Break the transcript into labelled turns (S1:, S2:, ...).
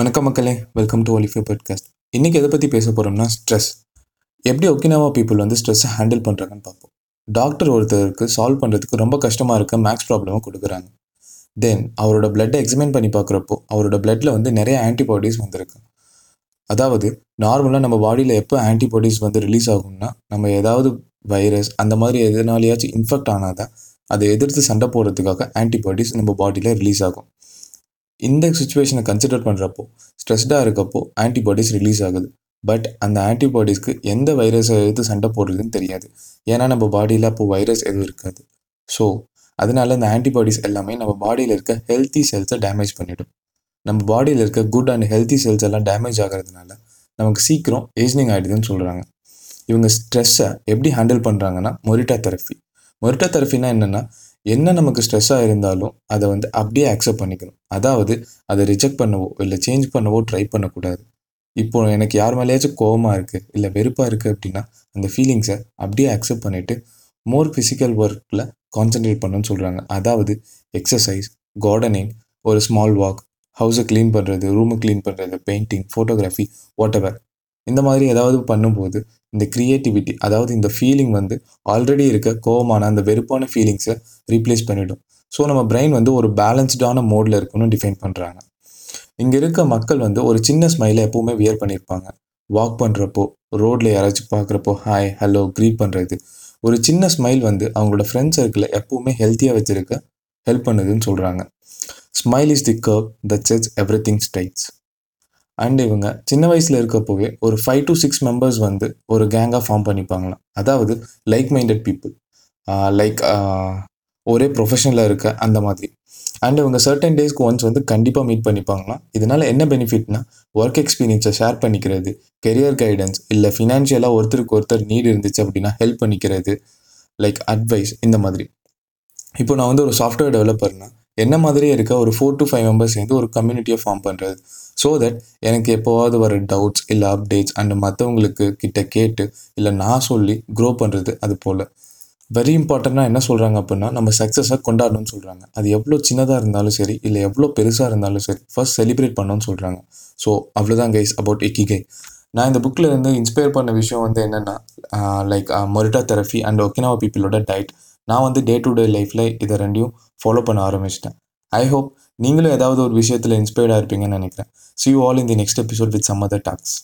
S1: வணக்கம் மக்களே welcome to ஒலிஃபே podcast இன்றைக்கி எதை பற்றி பேச போகிறோம்னா ஸ்ட்ரெஸ் எப்படி ஒக்கினாவா பீப்புள் வந்து ஸ்ட்ரெஸ்ஸை ஹேண்டில் பண்ணுறாங்கன்னு பார்ப்போம். டாக்டர் ஒருத்தருக்கு சால்வ் பண்ணுறதுக்கு ரொம்ப கஷ்டமாக இருக்க மேக்ஸ் ப்ராப்ளமாக கொடுக்குறாங்க. தென் அவரோட பிளட்டை எக்ஸாமின் பண்ணி பார்க்குறப்போ அவரோட பிளட்டில் வந்து நிறைய ஆன்டிபாடிஸ் வந்திருக்கு. அதாவது நார்மலாக நம்ம பாடியில் எப்போ ஆன்டிபாடிஸ் வந்து ரிலீஸ் ஆகும்னா நம்ம ஏதாவது வைரஸ் அந்த மாதிரி எதனாலேயாச்சும் இன்ஃபெக்ட் ஆனால் தான் அதை எதிர்த்து சண்டை போடுறதுக்காக ஆன்டிபாடிஸ் நம்ம பாடியில் ரிலீஸ் ஆகும். இந்த சுச்சுவேஷனை கன்சிடர் பண்ணுறப்போ ஸ்ட்ரெஸ்டாக இருக்கப்போ ஆன்டிபாடிஸ் ரிலீஸ் ஆகுது. பட் அந்த ஆன்டிபாடிஸ்க்கு எந்த வைரஸை எடுத்து சண்டை போடுறதுன்னு தெரியாது. ஏன்னா நம்ம பாடியில் அப்போ வைரஸ் எதுவும் இருக்காது. ஸோ அதனால அந்த ஆன்டிபாடிஸ் எல்லாமே நம்ம பாடியில் இருக்க ஹெல்த்தி செல்ஸை டேமேஜ் பண்ணிவிடும் நம்ம பாடியில் இருக்க குட் அண்ட் ஹெல்த்தி செல்ஸ் எல்லாம் டேமேஜ் ஆகிறதுனால நமக்கு சீக்கிரம் ஏஜ்னிங் ஆகிடுதுன்னு சொல்கிறாங்க இவங்க ஸ்ட்ரெஸ்ஸை எப்படி ஹேண்டில் பண்ணுறாங்கன்னா மொரிட்டா தெரப்பி மொரிட்டா தெரப்பினா என்னென்னா என்ன நமக்கு ஸ்ட்ரெஸ்ஸாக இருந்தாலும் அதை வந்து அப்படியே அக்செப்ட் பண்ணிக்கணும். அதாவது அதை ரிஜெக்ட் பண்ணவோ இல்லை சேஞ்ச் பண்ணவோ ட்ரை பண்ணக்கூடாது. இப்போ எனக்கு யார் மேலேயாச்சும் கோவமாக இருக்குது இல்லை வெறுப்பாக இருக்குது அப்படின்னா அந்த ஃபீலிங்ஸை அப்படியே அக்செப்ட் பண்ணிவிட்டு மோர் ஃபிசிக்கல் ஒர்க்கில் கான்சென்ட்ரேட் பண்ணுன்னு சொல்கிறாங்க அதாவது எக்ஸசைஸ் கார்டனிங் ஒரு ஸ்மால் வாக் ஹவுஸை க்ளீன் பண்ணுறது ரூமை க்ளீன் பண்ணுறது பெயிண்டிங் ஃபோட்டோகிராஃபி வாட் எவர் இந்த மாதிரி ஏதாவது பண்ணும்போது இந்த க்ரியேட்டிவிட்டி அதாவது இந்த ஃபீலிங் வந்து ஆல்ரெடி இருக்க கோவமான அந்த வெறுப்பான ஃபீலிங்ஸை ரீப்ளேஸ் பண்ணிவிடும் ஸோ நம்ம பிரெயின் வந்து ஒரு பேலன்ஸ்டான மோடில் இருக்குன்னு டிஃபைன் பண்ணுறாங்க இங்கே இருக்க மக்கள் வந்து ஒரு சின்ன ஸ்மைலை எப்போவுமே வியர் பண்ணியிருப்பாங்க வாக் பண்ணுறப்போ ரோட்டில் யாராச்சும் பார்க்குறப்போ ஹாய் ஹலோ க்ரீட் பண்ணுறது ஒரு சின்ன ஸ்மைல் வந்து அவங்களோட ஃப்ரெண்ட் சர்க்கிளை எப்போவுமே ஹெல்த்தியாக வச்சுருக்க ஹெல்ப் பண்ணுதுன்னு சொல்கிறாங்க smile is the curve that sets everything straight and இவங்க சின்ன வயசில் இருக்கப்போவே ஒரு ஃபைவ் டு சிக்ஸ் மெம்பர்ஸ் வந்து ஒரு கேங்காக ஃபார்ம் பண்ணிப்பாங்களாம். அதாவது லைக் மைண்டட் பீப்புள் லைக் ஒரே ப்ரொஃபஷனில் இருக்க அந்த மாதிரி. அண்ட் இவங்க சர்டன் டேஸ்க்கு ஒன்ஸ் வந்து கண்டிப்பாக மீட் பண்ணிப்பாங்களாம். இதனால் என்ன பெனிஃபிட்னா ஒர்க் எக்ஸ்பீரியன்ஸை ஷேர் பண்ணிக்கிறது கெரியர் கைடன்ஸ் இல்லை ஃபினான்ஷியலாக ஒருத்தருக்கு ஒருத்தர் நீட் இருந்துச்சு அப்படின்னா ஹெல்ப் பண்ணிக்கிறது லைக் அட்வைஸ் இந்த மாதிரி. இப்போ நான் வந்து ஒரு சாஃப்ட்வேர் டெவலப்பர்னா என்ன மாதிரியே இருக்க ஒரு ஃபோர் டு ஃபைவ் மெம்பர்ஸ் சேர்ந்து ஒரு கம்யூனிட்டியை ஃபார்ம் பண்ணுறது ஸோ தட் எனக்கு எப்போவாவது வர டவுட்ஸ் இல்லை அப்டேட்ஸ் அண்ட் மற்றவங்களுக்கு கிட்ட கேட்டு இல்லை நான் சொல்லி க்ரோ பண்ணுறது அது போல். வெரி இம்பார்ட்டண்ட்டாக என்ன சொல்கிறாங்க அப்படின்னா நம்ம சக்ஸஸாக கொண்டாடணும்னு சொல்கிறாங்க அது எவ்வளோ சின்னதாக இருந்தாலும் சரி இல்லை எவ்வளோ பெருசாக இருந்தாலும் சரி ஃபர்ஸ்ட் செலிப்ரேட் பண்ணணும்னு சொல்கிறாங்க ஸோ அவ்வளோதான் கைஸ் அபவுட் இக்கிகை நான் இந்த புக்கில் இருந்து இன்ஸ்பயர் பண்ண விஷயம் வந்து என்னென்னா like Morita therapy and Okinawa பீப்புளோட டயட் நான் வந்து டே டு டே லைஃப்பில் இதை ரெண்டையும் ஃபாலோ பண்ண ஆரம்பிச்சிட்டேன். ஐ ஹோப் நீங்களும் ஏதாவது ஒரு விஷயத்தில் இன்ஸ்பயர்டாக இருப்பீங்கன்னு நினைக்கிறேன். See you all in the next episode with some other talks